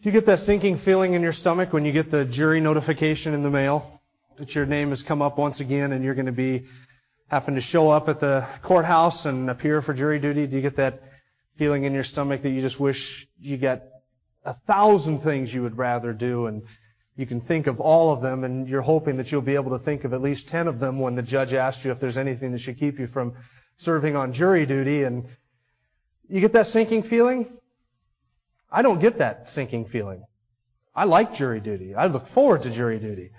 Do you get that sinking feeling in your stomach when you get the jury notification in the mail that your name has come up once again and you're going to be having to show up at the courthouse and appear for jury duty? Do you get that feeling in your stomach that you just wish you got a thousand things you would rather do and you can think of all of them and you're hoping that you'll be able to think of at least 10 of them when the judge asks you if there's anything that should keep you from serving on jury duty and you get that sinking feeling? I don't get that sinking feeling. I like jury duty. I look forward to jury duty.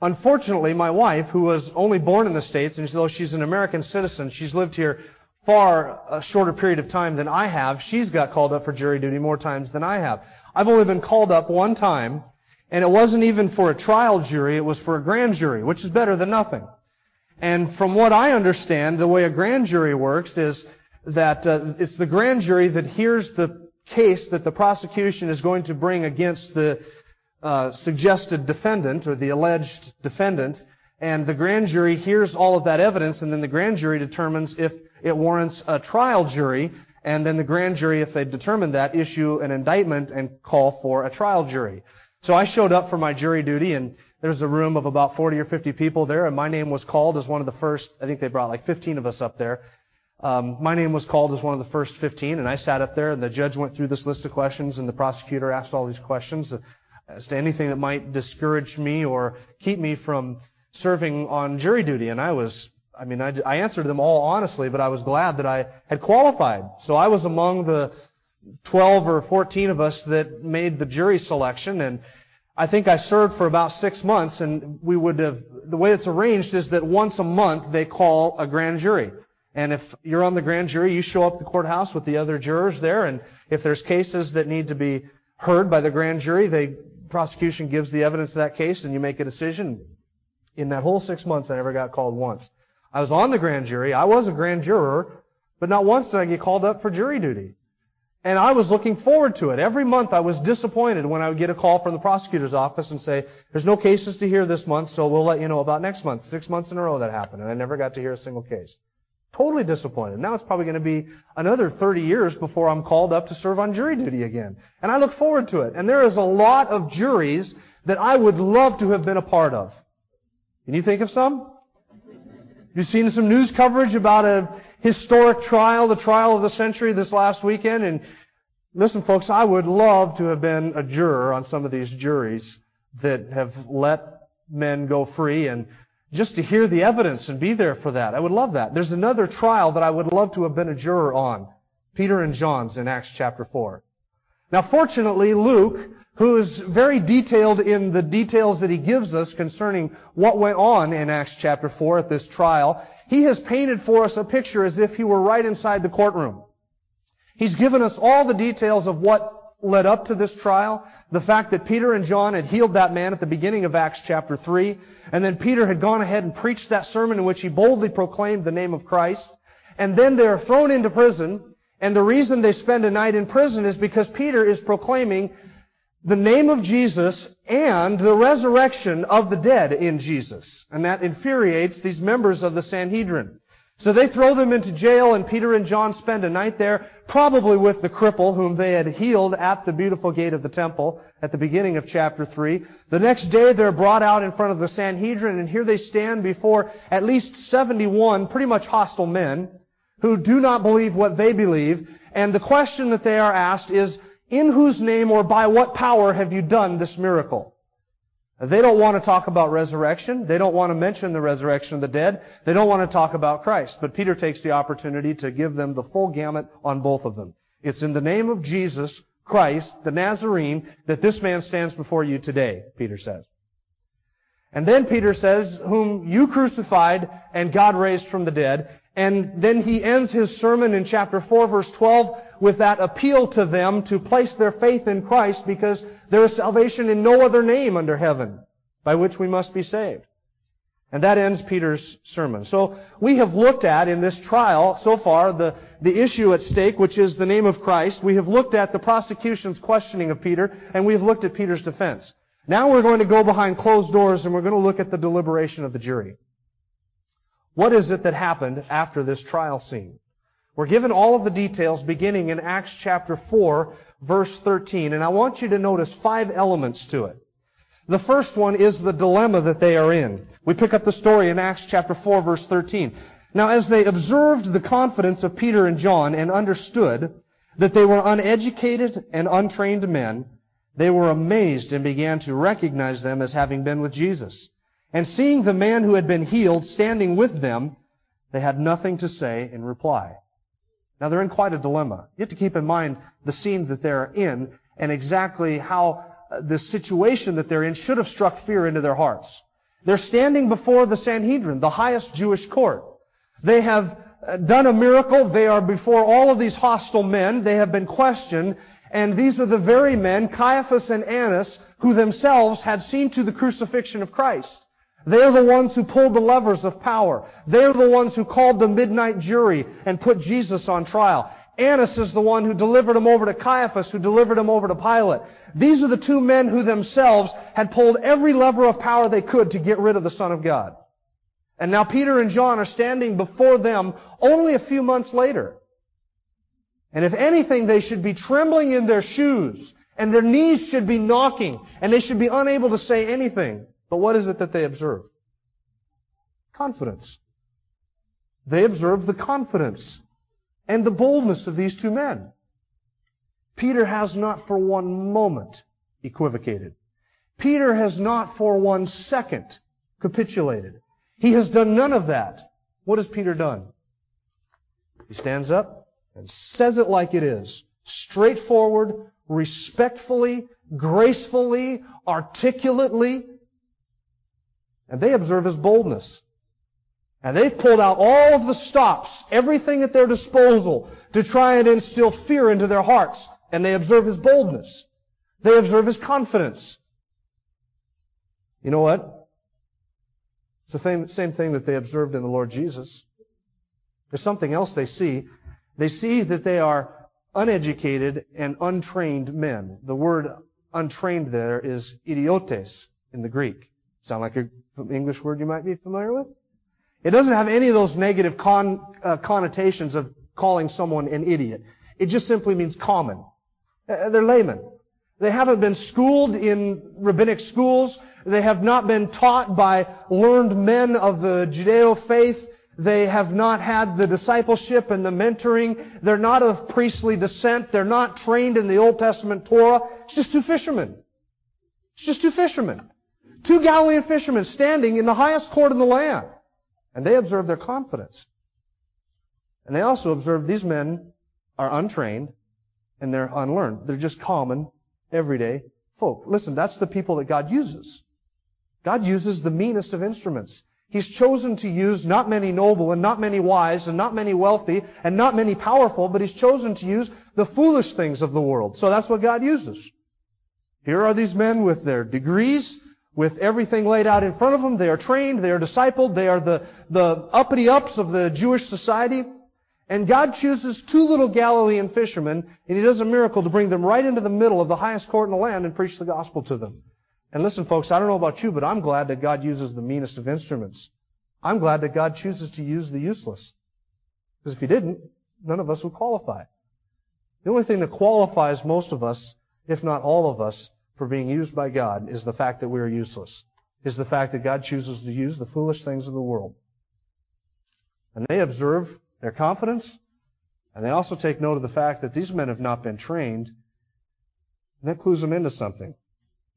Unfortunately, my wife, who was only born in the States, and though she's an American citizen, she's lived here far a shorter period of time than I have. She's got called up for jury duty more times than I have. I've only been called up one time, and it wasn't even for a trial jury, it was for a grand jury, which is better than nothing. And from what I understand, the way a grand jury works is that uh, it's the grand jury that hears the case that the prosecution is going to bring against the uh, suggested defendant or the alleged defendant, and the grand jury hears all of that evidence, and then the grand jury determines if it warrants a trial jury, and then the grand jury, if they determine that, issue an indictment and call for a trial jury. So I showed up for my jury duty, and there's a room of about 40 or 50 people there, and my name was called as one of the first. I think they brought like 15 of us up there. Um, my name was called as one of the first 15, and I sat up there, and the judge went through this list of questions, and the prosecutor asked all these questions as to anything that might discourage me or keep me from serving on jury duty. And I was, I mean, I, I answered them all honestly, but I was glad that I had qualified. So I was among the 12 or 14 of us that made the jury selection, and I think I served for about six months, and we would have, the way it's arranged is that once a month they call a grand jury. And if you're on the grand jury, you show up the courthouse with the other jurors there, and if there's cases that need to be heard by the grand jury, the prosecution gives the evidence of that case, and you make a decision. In that whole six months, I never got called once. I was on the grand jury. I was a grand juror, but not once did I get called up for jury duty. And I was looking forward to it. Every month I was disappointed when I would get a call from the prosecutor's office and say, there's no cases to hear this month, so we'll let you know about next month. Six months in a row that happened, and I never got to hear a single case. Totally disappointed. Now it's probably going to be another 30 years before I'm called up to serve on jury duty again. And I look forward to it. And there is a lot of juries that I would love to have been a part of. Can you think of some? You've seen some news coverage about a historic trial, the trial of the century this last weekend. And listen, folks, I would love to have been a juror on some of these juries that have let men go free and just to hear the evidence and be there for that. I would love that. There's another trial that I would love to have been a juror on. Peter and John's in Acts chapter 4. Now fortunately, Luke, who is very detailed in the details that he gives us concerning what went on in Acts chapter 4 at this trial, he has painted for us a picture as if he were right inside the courtroom. He's given us all the details of what led up to this trial. The fact that Peter and John had healed that man at the beginning of Acts chapter 3. And then Peter had gone ahead and preached that sermon in which he boldly proclaimed the name of Christ. And then they're thrown into prison. And the reason they spend a night in prison is because Peter is proclaiming the name of Jesus and the resurrection of the dead in Jesus. And that infuriates these members of the Sanhedrin. So they throw them into jail and Peter and John spend a night there, probably with the cripple whom they had healed at the beautiful gate of the temple at the beginning of chapter 3. The next day they're brought out in front of the Sanhedrin and here they stand before at least 71 pretty much hostile men who do not believe what they believe. And the question that they are asked is, in whose name or by what power have you done this miracle? They don't want to talk about resurrection. They don't want to mention the resurrection of the dead. They don't want to talk about Christ. But Peter takes the opportunity to give them the full gamut on both of them. It's in the name of Jesus Christ, the Nazarene, that this man stands before you today, Peter says. And then Peter says, whom you crucified and God raised from the dead. And then he ends his sermon in chapter 4 verse 12 with that appeal to them to place their faith in Christ because there is salvation in no other name under heaven by which we must be saved. And that ends Peter's sermon. So we have looked at in this trial so far the, the issue at stake, which is the name of Christ. We have looked at the prosecution's questioning of Peter, and we have looked at Peter's defense. Now we're going to go behind closed doors and we're going to look at the deliberation of the jury. What is it that happened after this trial scene? We're given all of the details beginning in Acts chapter 4, verse 13, and I want you to notice five elements to it. The first one is the dilemma that they are in. We pick up the story in Acts chapter 4 verse 13. Now as they observed the confidence of Peter and John and understood that they were uneducated and untrained men, they were amazed and began to recognize them as having been with Jesus. And seeing the man who had been healed standing with them, they had nothing to say in reply. Now they're in quite a dilemma. You have to keep in mind the scene that they're in and exactly how the situation that they're in should have struck fear into their hearts. They're standing before the Sanhedrin, the highest Jewish court. They have uh, done a miracle. They are before all of these hostile men. They have been questioned. And these are the very men, Caiaphas and Annas, who themselves had seen to the crucifixion of Christ. They're the ones who pulled the levers of power. They're the ones who called the midnight jury and put Jesus on trial. Annas is the one who delivered him over to Caiaphas, who delivered him over to Pilate. These are the two men who themselves had pulled every lever of power they could to get rid of the Son of God. And now Peter and John are standing before them only a few months later. And if anything, they should be trembling in their shoes, and their knees should be knocking, and they should be unable to say anything. But what is it that they observe? Confidence. They observe the confidence and the boldness of these two men. Peter has not for one moment equivocated. Peter has not for one second capitulated. He has done none of that. What has Peter done? He stands up and says it like it is. Straightforward, respectfully, gracefully, articulately. And they observe his boldness. And they've pulled out all of the stops, everything at their disposal to try and instill fear into their hearts. And they observe his boldness. They observe his confidence. You know what? It's the same, thing that they observed in the Lord Jesus. There's something else they see. They see that they are uneducated and untrained men. The word untrained there is idiotes in the Greek. Sound like an English word you might be familiar with? It doesn't have any of those negative con, uh, connotations of calling someone an idiot. It just simply means common. Uh, they're laymen. They haven't been schooled in rabbinic schools. They have not been taught by learned men of the Judeo faith. They have not had the discipleship and the mentoring. They're not of priestly descent. They're not trained in the Old Testament Torah. It's just two fishermen. It's just two fishermen. Two Galilean fishermen standing in the highest court in the land. And they observe their confidence. And they also observe these men are untrained and they're unlearned. They're just common, everyday folk. Listen, that's the people that God uses. God uses the meanest of instruments. He's chosen to use not many noble and not many wise and not many wealthy and not many powerful, but He's chosen to use the foolish things of the world. So that's what God uses. Here are these men with their degrees, with everything laid out in front of them. They are trained, they are discipled, they are the, the uppity ups of the Jewish society. And God chooses two little Galilean fishermen, and He does a miracle to bring them right into the middle of the highest court in the land and preach the gospel to them. And listen, folks, I don't know about you, but I'm glad that God uses the meanest of instruments. I'm glad that God chooses to use the useless. Because if He didn't, none of us would qualify. The only thing that qualifies most of us, if not all of us, for being used by God is the fact that we are useless. Is the fact that God chooses to use the foolish things of the world. And they observe their confidence, and they also take note of the fact that these men have not been trained. And that clues them into something.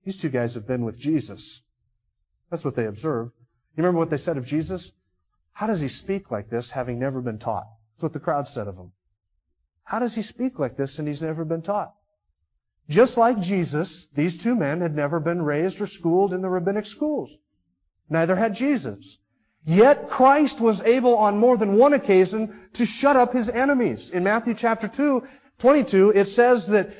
These two guys have been with Jesus. That's what they observe. You remember what they said of Jesus? How does he speak like this having never been taught? That's what the crowd said of him. How does he speak like this and he's never been taught? Just like Jesus, these two men had never been raised or schooled in the rabbinic schools. Neither had Jesus. Yet Christ was able on more than one occasion to shut up his enemies. In Matthew chapter 2, 22, it says that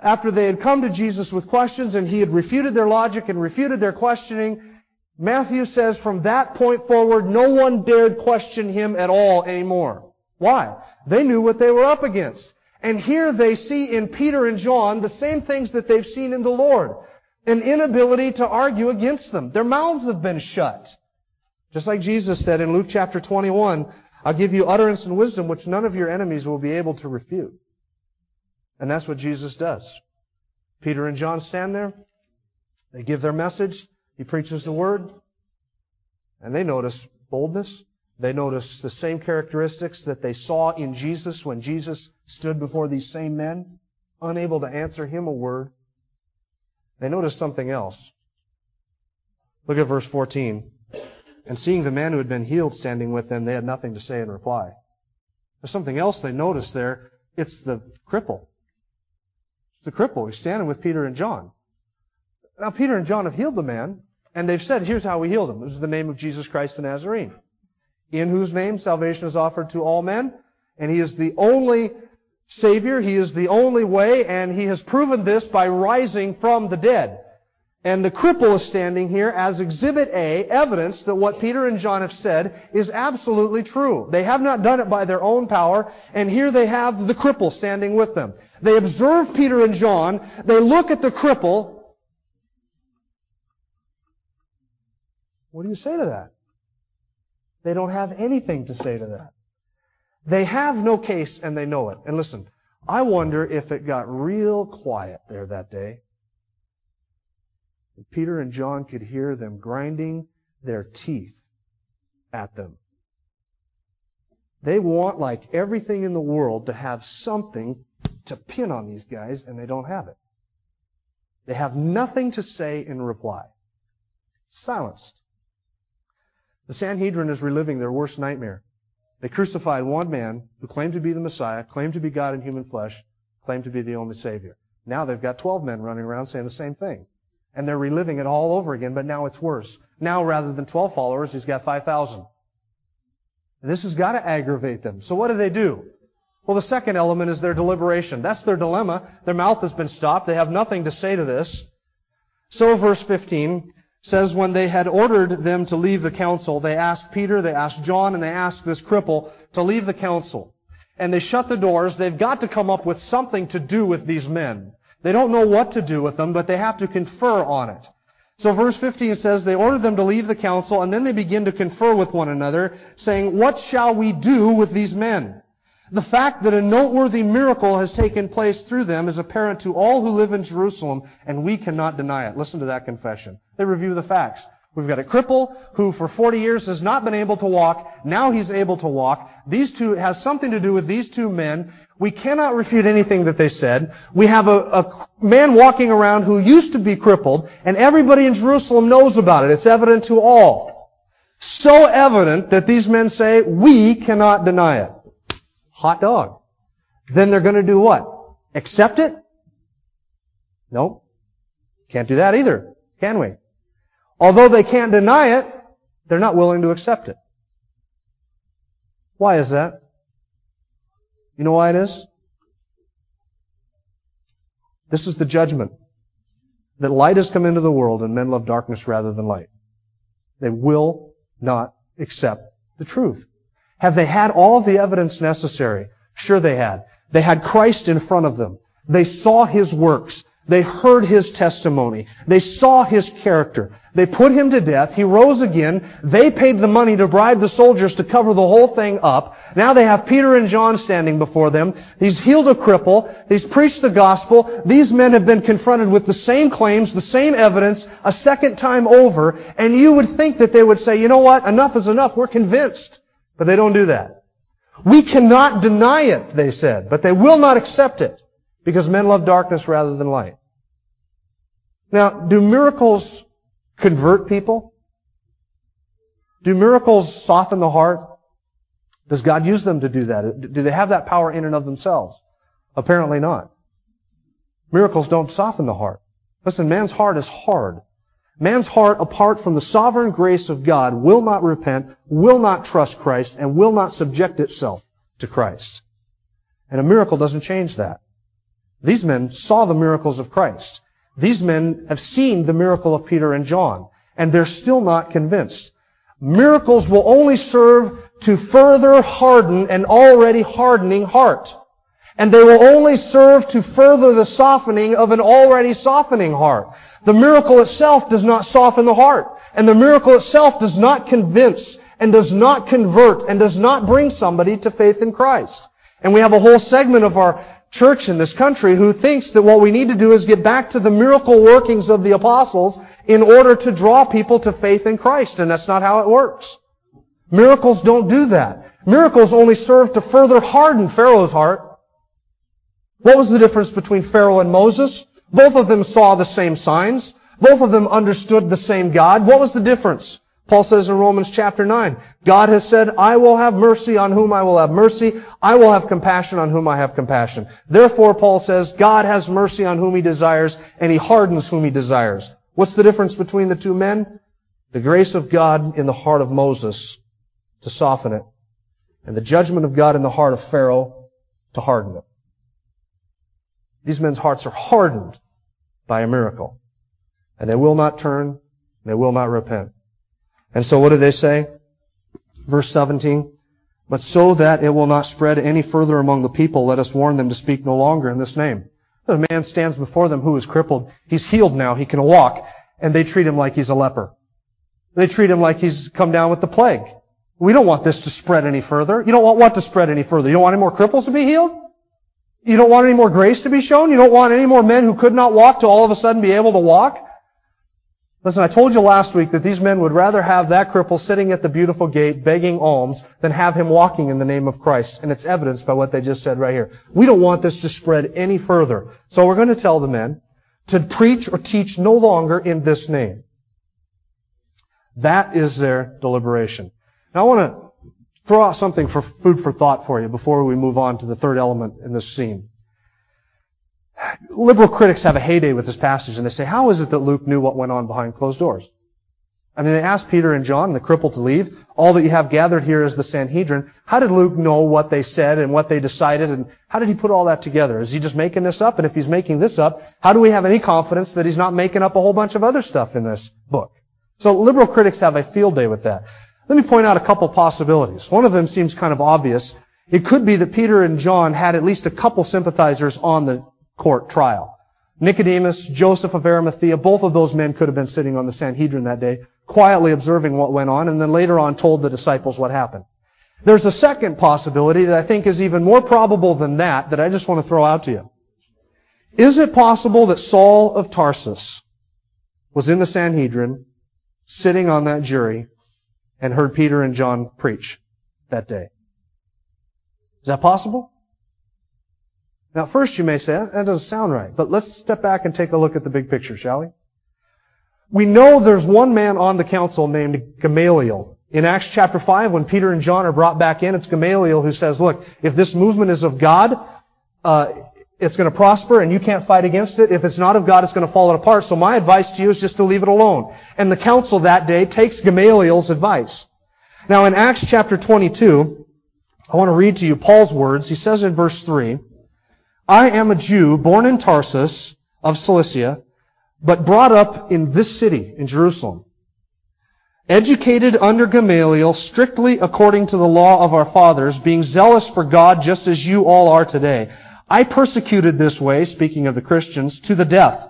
after they had come to Jesus with questions and he had refuted their logic and refuted their questioning, Matthew says from that point forward, no one dared question him at all anymore. Why? They knew what they were up against. And here they see in Peter and John the same things that they've seen in the Lord. An inability to argue against them. Their mouths have been shut. Just like Jesus said in Luke chapter 21, I'll give you utterance and wisdom which none of your enemies will be able to refute. And that's what Jesus does. Peter and John stand there. They give their message. He preaches the word. And they notice boldness. They notice the same characteristics that they saw in Jesus when Jesus stood before these same men, unable to answer him a word. They notice something else. Look at verse 14. And seeing the man who had been healed standing with them, they had nothing to say in reply. There's something else they notice there. It's the cripple. It's the cripple. He's standing with Peter and John. Now, Peter and John have healed the man, and they've said, here's how we healed him. This is the name of Jesus Christ the Nazarene, in whose name salvation is offered to all men, and he is the only Savior, he is the only way, and he has proven this by rising from the dead. And the cripple is standing here as exhibit A, evidence that what Peter and John have said is absolutely true. They have not done it by their own power, and here they have the cripple standing with them. They observe Peter and John, they look at the cripple. What do you say to that? They don't have anything to say to that. They have no case and they know it. And listen, I wonder if it got real quiet there that day. Peter and John could hear them grinding their teeth at them. They want, like everything in the world, to have something to pin on these guys, and they don't have it. They have nothing to say in reply. Silenced. The Sanhedrin is reliving their worst nightmare. They crucified one man who claimed to be the Messiah, claimed to be God in human flesh, claimed to be the only Savior. Now they've got 12 men running around saying the same thing. And they're reliving it all over again, but now it's worse. Now rather than 12 followers, he's got 5,000. This has got to aggravate them. So what do they do? Well, the second element is their deliberation. That's their dilemma. Their mouth has been stopped. They have nothing to say to this. So verse 15 says, when they had ordered them to leave the council, they asked Peter, they asked John, and they asked this cripple to leave the council. And they shut the doors. They've got to come up with something to do with these men. They don't know what to do with them, but they have to confer on it. So verse 15 says, they ordered them to leave the council, and then they begin to confer with one another, saying, what shall we do with these men? The fact that a noteworthy miracle has taken place through them is apparent to all who live in Jerusalem, and we cannot deny it. Listen to that confession. They review the facts. We've got a cripple who for 40 years has not been able to walk. Now he's able to walk. These two, has something to do with these two men. We cannot refute anything that they said. We have a, a, man walking around who used to be crippled, and everybody in Jerusalem knows about it. It's evident to all. So evident that these men say, we cannot deny it. Hot dog. Then they're going to do what? Accept it? No. Can't do that either, can we? Although they can't deny it, they're not willing to accept it. Why is that? You know why it is? This is the judgment. That light has come into the world and men love darkness rather than light. They will not accept the truth. Have they had all the evidence necessary? Sure they had. They had Christ in front of them. They saw His works. They heard His testimony. They saw His character. They put him to death. He rose again. They paid the money to bribe the soldiers to cover the whole thing up. Now they have Peter and John standing before them. He's healed a cripple. He's preached the gospel. These men have been confronted with the same claims, the same evidence, a second time over. And you would think that they would say, you know what? Enough is enough. We're convinced. But they don't do that. We cannot deny it, they said, but they will not accept it because men love darkness rather than light. Now, do miracles convert people? Do miracles soften the heart? Does God use them to do that? Do they have that power in and of themselves? Apparently not. Miracles don't soften the heart. Listen, man's heart is hard. Man's heart, apart from the sovereign grace of God, will not repent, will not trust Christ, and will not subject itself to Christ. And a miracle doesn't change that. These men saw the miracles of Christ. These men have seen the miracle of Peter and John, and they're still not convinced. Miracles will only serve to further harden an already hardening heart. And they will only serve to further the softening of an already softening heart. The miracle itself does not soften the heart. And the miracle itself does not convince and does not convert and does not bring somebody to faith in Christ. And we have a whole segment of our church in this country who thinks that what we need to do is get back to the miracle workings of the apostles in order to draw people to faith in Christ. And that's not how it works. Miracles don't do that. Miracles only serve to further harden Pharaoh's heart. What was the difference between Pharaoh and Moses? Both of them saw the same signs. Both of them understood the same God. What was the difference? Paul says in Romans chapter 9, God has said, I will have mercy on whom I will have mercy. I will have compassion on whom I have compassion. Therefore, Paul says, God has mercy on whom he desires, and he hardens whom he desires. What's the difference between the two men? The grace of God in the heart of Moses to soften it, and the judgment of God in the heart of Pharaoh to harden it. These men's hearts are hardened by a miracle, and they will not turn, they will not repent. And so what do they say? Verse 17. But so that it will not spread any further among the people, let us warn them to speak no longer in this name. A man stands before them who is crippled. He's healed now. He can walk. And they treat him like he's a leper. They treat him like he's come down with the plague. We don't want this to spread any further. You don't want what to spread any further? You don't want any more cripples to be healed? You don't want any more grace to be shown? You don't want any more men who could not walk to all of a sudden be able to walk? Listen, I told you last week that these men would rather have that cripple sitting at the beautiful gate begging alms than have him walking in the name of Christ. And it's evidenced by what they just said right here. We don't want this to spread any further. So we're going to tell the men to preach or teach no longer in this name. That is their deliberation. Now I want to throw out something for food for thought for you before we move on to the third element in this scene liberal critics have a heyday with this passage and they say, how is it that Luke knew what went on behind closed doors? I mean, they asked Peter and John, the cripple, to leave. All that you have gathered here is the Sanhedrin. How did Luke know what they said and what they decided and how did he put all that together? Is he just making this up? And if he's making this up, how do we have any confidence that he's not making up a whole bunch of other stuff in this book? So liberal critics have a field day with that. Let me point out a couple possibilities. One of them seems kind of obvious. It could be that Peter and John had at least a couple sympathizers on the court trial. Nicodemus, Joseph of Arimathea, both of those men could have been sitting on the Sanhedrin that day, quietly observing what went on, and then later on told the disciples what happened. There's a second possibility that I think is even more probable than that, that I just want to throw out to you. Is it possible that Saul of Tarsus was in the Sanhedrin, sitting on that jury, and heard Peter and John preach that day? Is that possible? Now, first you may say, that doesn't sound right, but let's step back and take a look at the big picture, shall we? We know there's one man on the council named Gamaliel. In Acts chapter 5, when Peter and John are brought back in, it's Gamaliel who says, look, if this movement is of God, uh, it's going to prosper and you can't fight against it. If it's not of God, it's going to fall apart. So my advice to you is just to leave it alone. And the council that day takes Gamaliel's advice. Now in Acts chapter 22, I want to read to you Paul's words. He says in verse 3, I am a Jew born in Tarsus of Cilicia, but brought up in this city, in Jerusalem. Educated under Gamaliel, strictly according to the law of our fathers, being zealous for God just as you all are today. I persecuted this way, speaking of the Christians, to the death,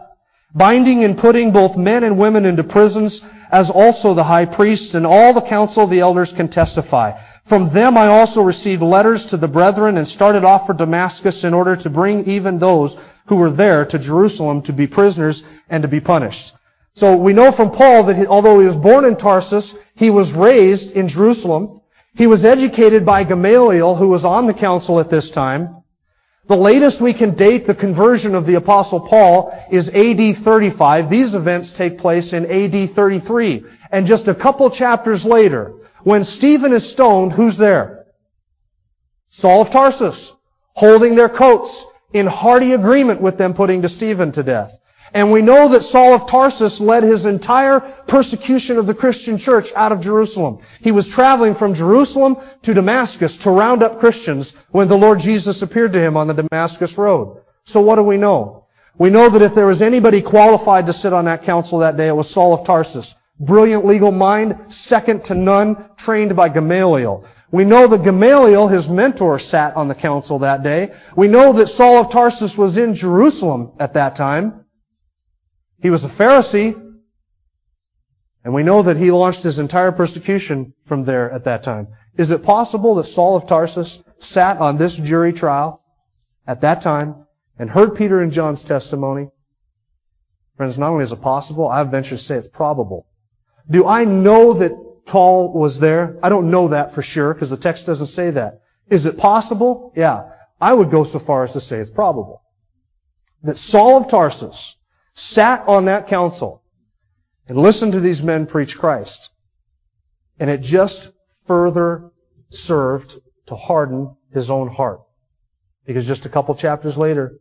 binding and putting both men and women into prisons, as also the high priest and all the council of the elders can testify. From them I also received letters to the brethren and started off for Damascus in order to bring even those who were there to Jerusalem to be prisoners and to be punished. So we know from Paul that he, although he was born in Tarsus, he was raised in Jerusalem. He was educated by Gamaliel, who was on the council at this time. The latest we can date the conversion of the apostle Paul is AD 35. These events take place in AD 33. And just a couple chapters later, when Stephen is stoned, who's there? Saul of Tarsus, holding their coats in hearty agreement with them putting to Stephen to death. And we know that Saul of Tarsus led his entire persecution of the Christian church out of Jerusalem. He was traveling from Jerusalem to Damascus to round up Christians when the Lord Jesus appeared to him on the Damascus road. So what do we know? We know that if there was anybody qualified to sit on that council that day, it was Saul of Tarsus. Brilliant legal mind, second to none, trained by Gamaliel. We know that Gamaliel, his mentor, sat on the council that day. We know that Saul of Tarsus was in Jerusalem at that time. He was a Pharisee. And we know that he launched his entire persecution from there at that time. Is it possible that Saul of Tarsus sat on this jury trial at that time and heard Peter and John's testimony? Friends, not only is it possible, I venture to say it's probable. Do I know that Paul was there? I don't know that for sure because the text doesn't say that. Is it possible? Yeah. I would go so far as to say it's probable. That Saul of Tarsus sat on that council and listened to these men preach Christ. And it just further served to harden his own heart. Because just a couple chapters later,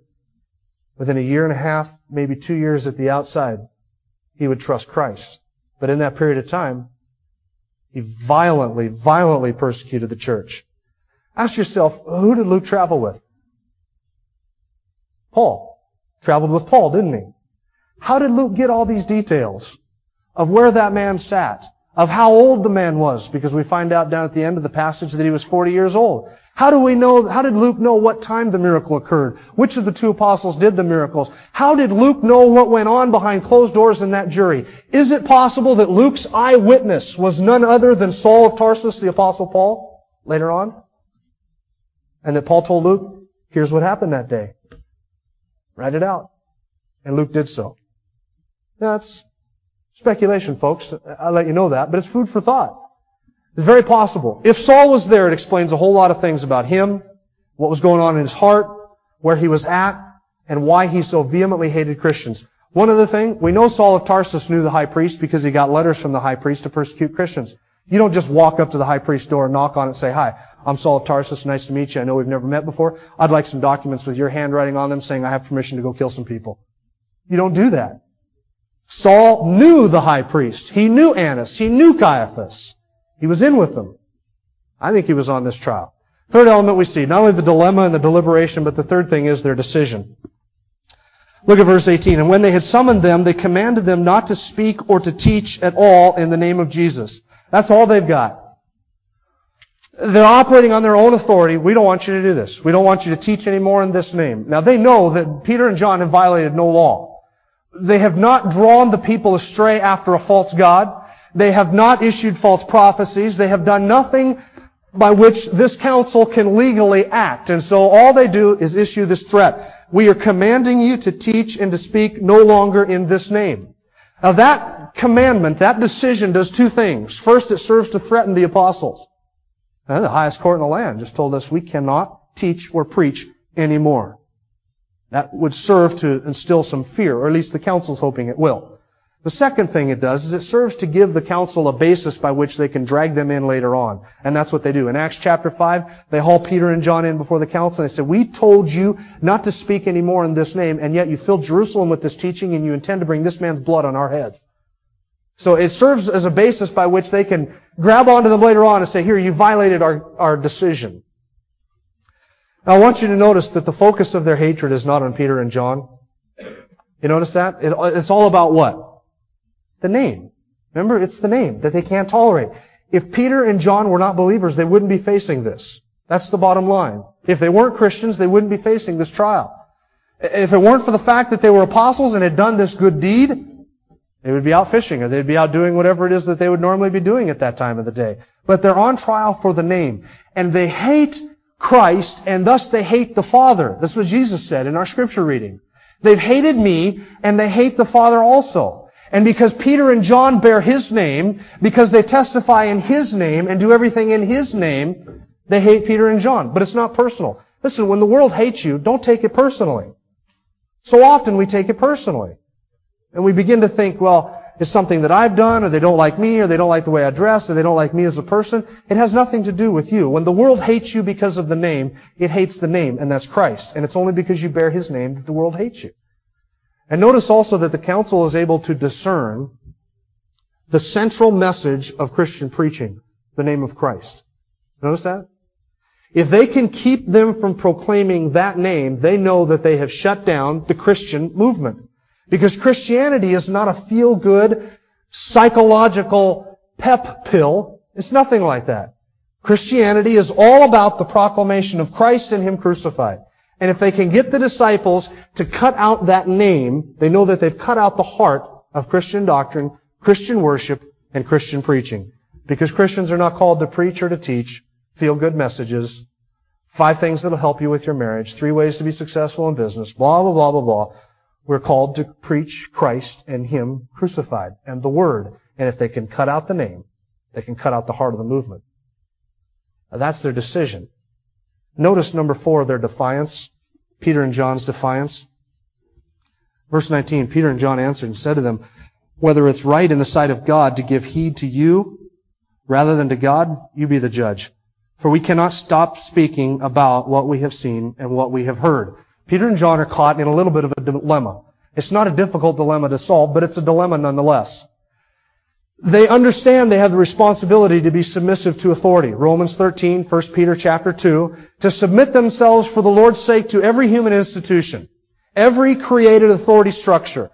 within a year and a half, maybe two years at the outside, he would trust Christ. But in that period of time, he violently, violently persecuted the church. Ask yourself, who did Luke travel with? Paul. Traveled with Paul, didn't he? How did Luke get all these details? of where that man sat, of how old the man was, because we find out down at the end of the passage that he was 40 years old. How do we know, how did Luke know what time the miracle occurred? Which of the two apostles did the miracles? How did Luke know what went on behind closed doors in that jury? Is it possible that Luke's eyewitness was none other than Saul of Tarsus, the apostle Paul, later on? And that Paul told Luke, here's what happened that day. Write it out. And Luke did so. That's Speculation, folks. I'll let you know that, but it's food for thought. It's very possible. If Saul was there, it explains a whole lot of things about him, what was going on in his heart, where he was at, and why he so vehemently hated Christians. One other thing, we know Saul of Tarsus knew the high priest because he got letters from the high priest to persecute Christians. You don't just walk up to the high priest's door and knock on it and say, Hi, I'm Saul of Tarsus. Nice to meet you. I know we've never met before. I'd like some documents with your handwriting on them saying I have permission to go kill some people. You don't do that. Saul knew the high priest. He knew Annas. He knew Caiaphas. He was in with them. I think he was on this trial. Third element we see, not only the dilemma and the deliberation, but the third thing is their decision. Look at verse 18. And when they had summoned them, they commanded them not to speak or to teach at all in the name of Jesus. That's all they've got. They're operating on their own authority. We don't want you to do this. We don't want you to teach anymore in this name. Now they know that Peter and John have violated no law. They have not drawn the people astray after a false God. They have not issued false prophecies. They have done nothing by which this council can legally act. And so all they do is issue this threat. We are commanding you to teach and to speak no longer in this name. Now that commandment, that decision does two things. First, it serves to threaten the apostles. The highest court in the land just told us we cannot teach or preach anymore. That would serve to instill some fear, or at least the council's hoping it will. The second thing it does is it serves to give the council a basis by which they can drag them in later on. And that's what they do. In Acts chapter 5, they haul Peter and John in before the council and they said, we told you not to speak anymore in this name, and yet you filled Jerusalem with this teaching and you intend to bring this man's blood on our heads. So it serves as a basis by which they can grab onto them later on and say, here, you violated our, our decision. Now I want you to notice that the focus of their hatred is not on Peter and John. You notice that? It, it's all about what? The name. Remember, it's the name that they can't tolerate. If Peter and John were not believers, they wouldn't be facing this. That's the bottom line. If they weren't Christians, they wouldn't be facing this trial. If it weren't for the fact that they were apostles and had done this good deed, they would be out fishing or they'd be out doing whatever it is that they would normally be doing at that time of the day. But they're on trial for the name. And they hate Christ, and thus they hate the Father. That's what Jesus said in our scripture reading. They've hated me, and they hate the Father also. And because Peter and John bear His name, because they testify in His name and do everything in His name, they hate Peter and John. But it's not personal. Listen, when the world hates you, don't take it personally. So often we take it personally. And we begin to think, well, is something that I've done, or they don't like me, or they don't like the way I dress, or they don't like me as a person. It has nothing to do with you. When the world hates you because of the name, it hates the name, and that's Christ. And it's only because you bear His name that the world hates you. And notice also that the council is able to discern the central message of Christian preaching, the name of Christ. Notice that? If they can keep them from proclaiming that name, they know that they have shut down the Christian movement. Because Christianity is not a feel-good, psychological pep pill. It's nothing like that. Christianity is all about the proclamation of Christ and Him crucified. And if they can get the disciples to cut out that name, they know that they've cut out the heart of Christian doctrine, Christian worship, and Christian preaching. Because Christians are not called to preach or to teach feel-good messages, five things that'll help you with your marriage, three ways to be successful in business, blah, blah, blah, blah, blah. We're called to preach Christ and Him crucified and the Word. And if they can cut out the name, they can cut out the heart of the movement. Now, that's their decision. Notice number four, their defiance. Peter and John's defiance. Verse 19, Peter and John answered and said to them, whether it's right in the sight of God to give heed to you rather than to God, you be the judge. For we cannot stop speaking about what we have seen and what we have heard. Peter and John are caught in a little bit of a dilemma. It's not a difficult dilemma to solve, but it's a dilemma nonetheless. They understand they have the responsibility to be submissive to authority. Romans 13, 1 Peter chapter 2, to submit themselves for the Lord's sake to every human institution, every created authority structure,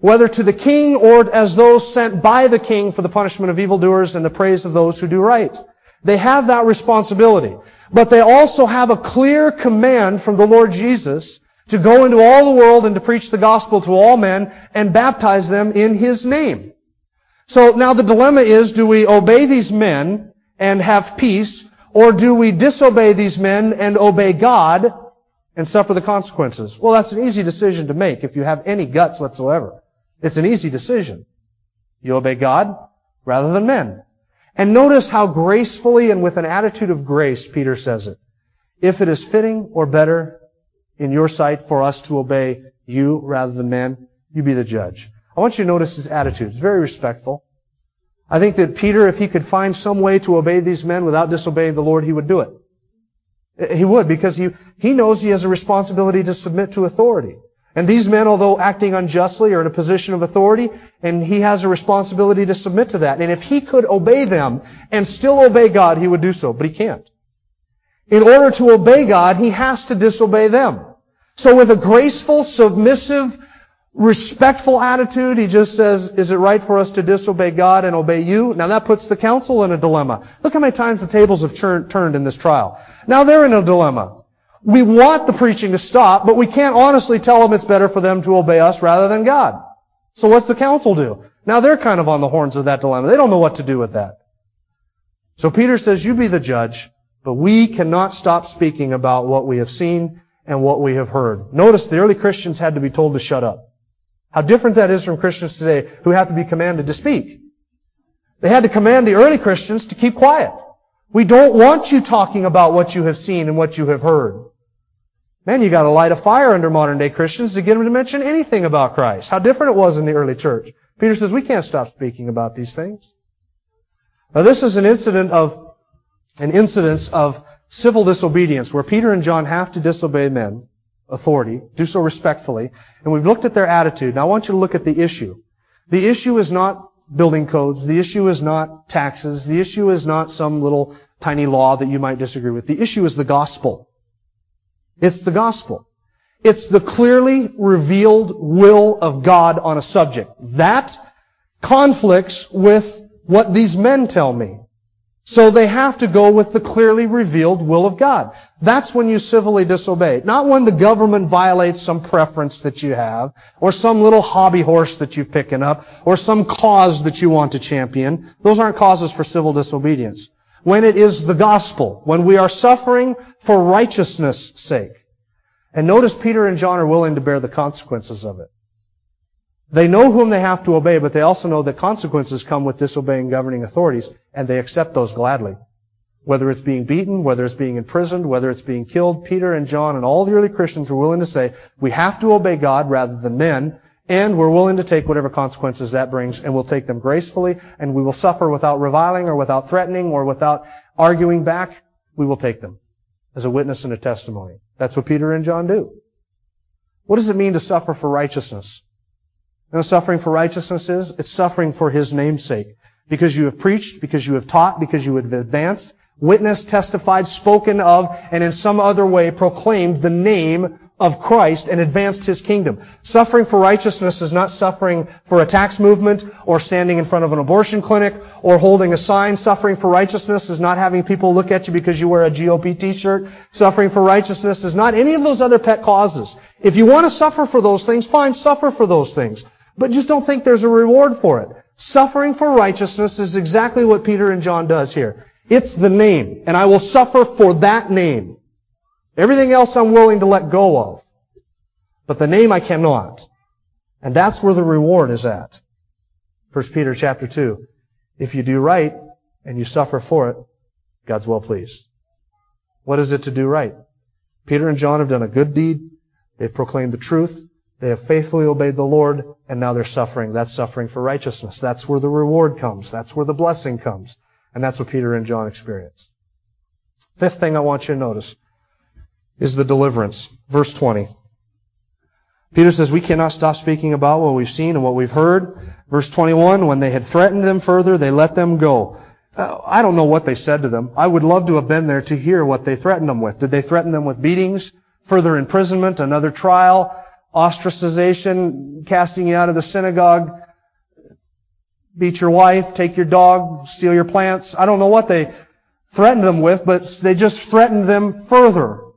whether to the king or as those sent by the king for the punishment of evildoers and the praise of those who do right. They have that responsibility. But they also have a clear command from the Lord Jesus to go into all the world and to preach the gospel to all men and baptize them in His name. So now the dilemma is, do we obey these men and have peace, or do we disobey these men and obey God and suffer the consequences? Well, that's an easy decision to make if you have any guts whatsoever. It's an easy decision. You obey God rather than men. And notice how gracefully and with an attitude of grace Peter says it. If it is fitting or better in your sight for us to obey you rather than men, you be the judge. I want you to notice his attitude. It's very respectful. I think that Peter, if he could find some way to obey these men without disobeying the Lord, he would do it. He would because he, he knows he has a responsibility to submit to authority. And these men, although acting unjustly, are in a position of authority, and he has a responsibility to submit to that. And if he could obey them and still obey God, he would do so, but he can't. In order to obey God, he has to disobey them. So with a graceful, submissive, respectful attitude, he just says, is it right for us to disobey God and obey you? Now that puts the council in a dilemma. Look how many times the tables have turned in this trial. Now they're in a dilemma. We want the preaching to stop, but we can't honestly tell them it's better for them to obey us rather than God. So what's the council do? Now they're kind of on the horns of that dilemma. They don't know what to do with that. So Peter says, you be the judge, but we cannot stop speaking about what we have seen and what we have heard. Notice the early Christians had to be told to shut up. How different that is from Christians today who have to be commanded to speak. They had to command the early Christians to keep quiet. We don't want you talking about what you have seen and what you have heard. Man, you gotta light a fire under modern day Christians to get them to mention anything about Christ. How different it was in the early church. Peter says, we can't stop speaking about these things. Now this is an incident of, an incidence of civil disobedience where Peter and John have to disobey men, authority, do so respectfully, and we've looked at their attitude. Now I want you to look at the issue. The issue is not building codes. The issue is not taxes. The issue is not some little tiny law that you might disagree with. The issue is the gospel. It's the gospel. It's the clearly revealed will of God on a subject. That conflicts with what these men tell me. So they have to go with the clearly revealed will of God. That's when you civilly disobey. Not when the government violates some preference that you have, or some little hobby horse that you're picking up, or some cause that you want to champion. Those aren't causes for civil disobedience when it is the gospel, when we are suffering for righteousness' sake. And notice Peter and John are willing to bear the consequences of it. They know whom they have to obey, but they also know that consequences come with disobeying governing authorities, and they accept those gladly. Whether it's being beaten, whether it's being imprisoned, whether it's being killed, Peter and John and all the early Christians were willing to say, we have to obey God rather than men, and we're willing to take whatever consequences that brings, and we'll take them gracefully, and we will suffer without reviling or without threatening or without arguing back. We will take them as a witness and a testimony. That's what Peter and John do. What does it mean to suffer for righteousness? You know, suffering for righteousness is? It's suffering for His name's sake. Because you have preached, because you have taught, because you have advanced witnessed, testified, spoken of, and in some other way proclaimed the name of Christ and advanced His kingdom. Suffering for righteousness is not suffering for a tax movement or standing in front of an abortion clinic or holding a sign. Suffering for righteousness is not having people look at you because you wear a GOP t-shirt. Suffering for righteousness is not any of those other pet causes. If you want to suffer for those things, fine, suffer for those things. But just don't think there's a reward for it. Suffering for righteousness is exactly what Peter and John does here. It's the name, and I will suffer for that name. Everything else I'm willing to let go of. But the name I cannot. And that's where the reward is at. 1 Peter chapter 2. If you do right and you suffer for it, God's well pleased. What is it to do right? Peter and John have done a good deed. They've proclaimed the truth. They have faithfully obeyed the Lord, and now they're suffering. That's suffering for righteousness. That's where the reward comes. That's where the blessing comes. And that's what Peter and John experience. Fifth thing I want you to notice is the deliverance. Verse 20. Peter says, we cannot stop speaking about what we've seen and what we've heard. Verse 21, when they had threatened them further, they let them go. Uh, I don't know what they said to them. I would love to have been there to hear what they threatened them with. Did they threaten them with beatings, further imprisonment, another trial, ostracization, casting you out of the synagogue, beat your wife, take your dog, steal your plants? I don't know what they threatened them with, but they just threatened them further.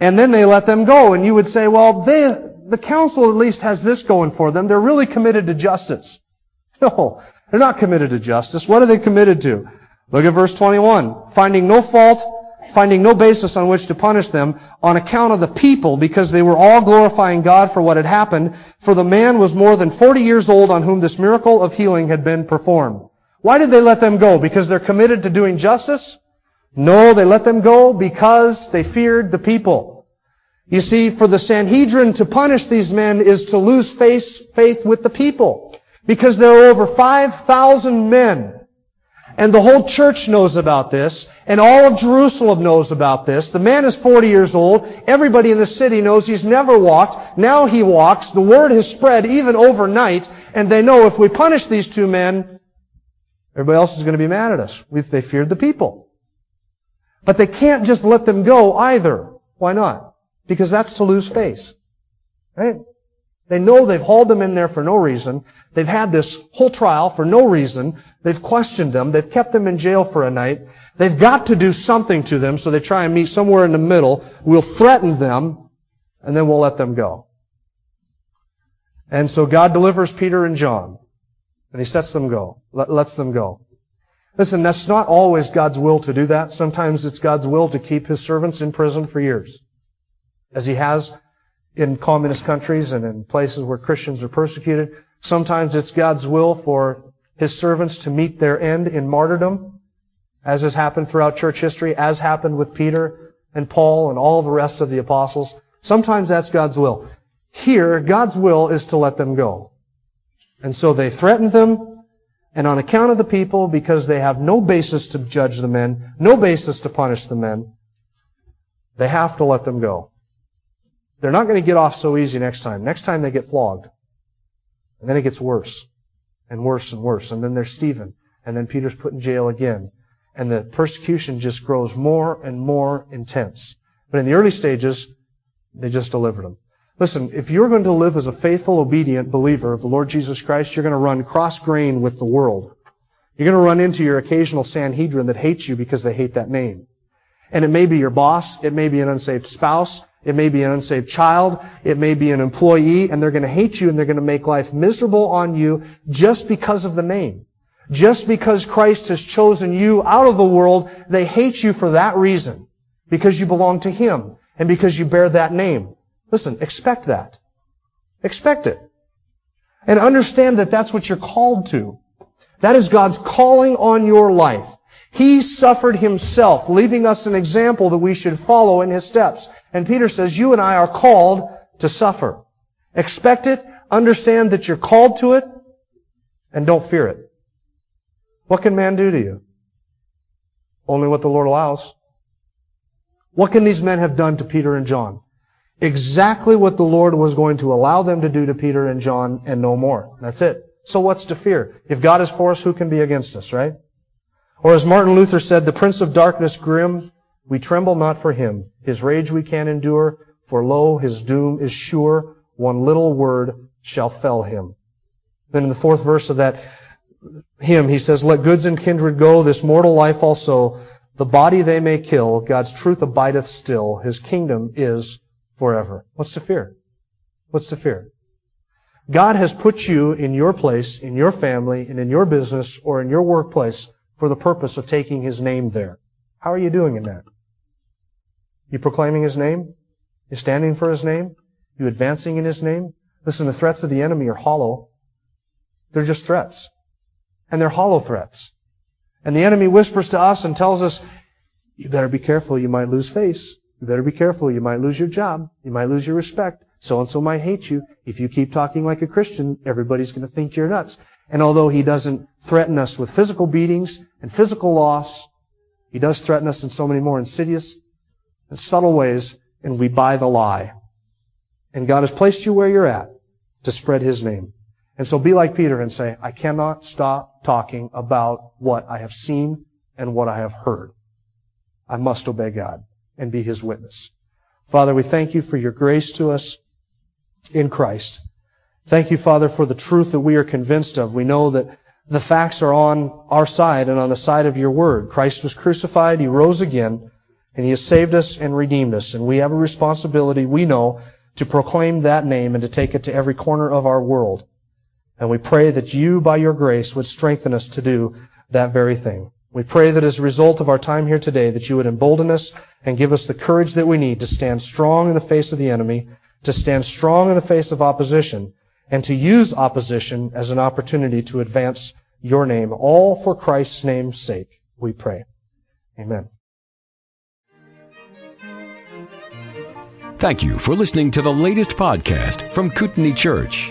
And then they let them go. And you would say, well, they, the council at least has this going for them. They're really committed to justice. No, they're not committed to justice. What are they committed to? Look at verse 21. Finding no fault, finding no basis on which to punish them on account of the people because they were all glorifying God for what had happened. For the man was more than 40 years old on whom this miracle of healing had been performed. Why did they let them go? Because they're committed to doing justice? No, they let them go because they feared the people. You see, for the Sanhedrin to punish these men is to lose faith, with the people. Because there are over 5,000 men. And the whole church knows about this. And all of Jerusalem knows about this. The man is 40 years old. Everybody in the city knows he's never walked. Now he walks. The word has spread even overnight. And they know if we punish these two men, everybody else is going to be mad at us. They feared the people. But they can't just let them go either. Why not? Because that's to lose face. Right? They know they've hauled them in there for no reason. They've had this whole trial for no reason. They've questioned them. They've kept them in jail for a night. They've got to do something to them, so they try and meet somewhere in the middle. We'll threaten them, and then we'll let them go. And so God delivers Peter and John, and He sets them go, lets them go. Listen, that's not always God's will to do that. Sometimes it's God's will to keep His servants in prison for years. As He has in communist countries and in places where Christians are persecuted. Sometimes it's God's will for His servants to meet their end in martyrdom, as has happened throughout church history, as happened with Peter and Paul and all the rest of the apostles. Sometimes that's God's will. Here, God's will is to let them go. And so they threatened them, and on account of the people, because they have no basis to judge the men, no basis to punish the men, they have to let them go. They're not going to get off so easy next time. Next time they get flogged. And then it gets worse and worse and worse. And then there's Stephen. And then Peter's put in jail again. And the persecution just grows more and more intense. But in the early stages, they just delivered them. Listen, if you're going to live as a faithful, obedient believer of the Lord Jesus Christ, you're going to run cross-grain with the world. You're going to run into your occasional Sanhedrin that hates you because they hate that name. And it may be your boss, it may be an unsaved spouse, it may be an unsaved child, it may be an employee, and they're going to hate you and they're going to make life miserable on you just because of the name. Just because Christ has chosen you out of the world, they hate you for that reason. Because you belong to Him and because you bear that name. Listen, expect that. Expect it. And understand that that's what you're called to. That is God's calling on your life. He suffered himself, leaving us an example that we should follow in his steps. And Peter says, you and I are called to suffer. Expect it, understand that you're called to it, and don't fear it. What can man do to you? Only what the Lord allows. What can these men have done to Peter and John? Exactly what the Lord was going to allow them to do to Peter and John and no more. That's it. So what's to fear? If God is for us, who can be against us, right? Or as Martin Luther said, the prince of darkness grim, we tremble not for him. His rage we can endure, for lo, his doom is sure. One little word shall fell him. Then in the fourth verse of that hymn, he says, Let goods and kindred go, this mortal life also. The body they may kill, God's truth abideth still. His kingdom is forever. What's to fear? What's to fear? God has put you in your place, in your family, and in your business, or in your workplace for the purpose of taking His name there. How are you doing in that? You proclaiming His name? You standing for His name? You advancing in His name? Listen, the threats of the enemy are hollow. They're just threats. And they're hollow threats. And the enemy whispers to us and tells us, you better be careful, you might lose face. You better be careful, you might lose your job. You might lose your respect. So and so might hate you. If you keep talking like a Christian, everybody's going to think you're nuts. And although he doesn't threaten us with physical beatings and physical loss, he does threaten us in so many more insidious and subtle ways, and we buy the lie. And God has placed you where you're at to spread his name. And so be like Peter and say, I cannot stop talking about what I have seen and what I have heard. I must obey God and be his witness. Father, we thank you for your grace to us in Christ. Thank you, Father, for the truth that we are convinced of. We know that the facts are on our side and on the side of your word. Christ was crucified, he rose again, and he has saved us and redeemed us. And we have a responsibility, we know, to proclaim that name and to take it to every corner of our world. And we pray that you, by your grace, would strengthen us to do that very thing. We pray that as a result of our time here today, that you would embolden us and give us the courage that we need to stand strong in the face of the enemy, to stand strong in the face of opposition, and to use opposition as an opportunity to advance your name, all for Christ's name's sake, we pray. Amen. Thank you for listening to the latest podcast from Kootenai Church.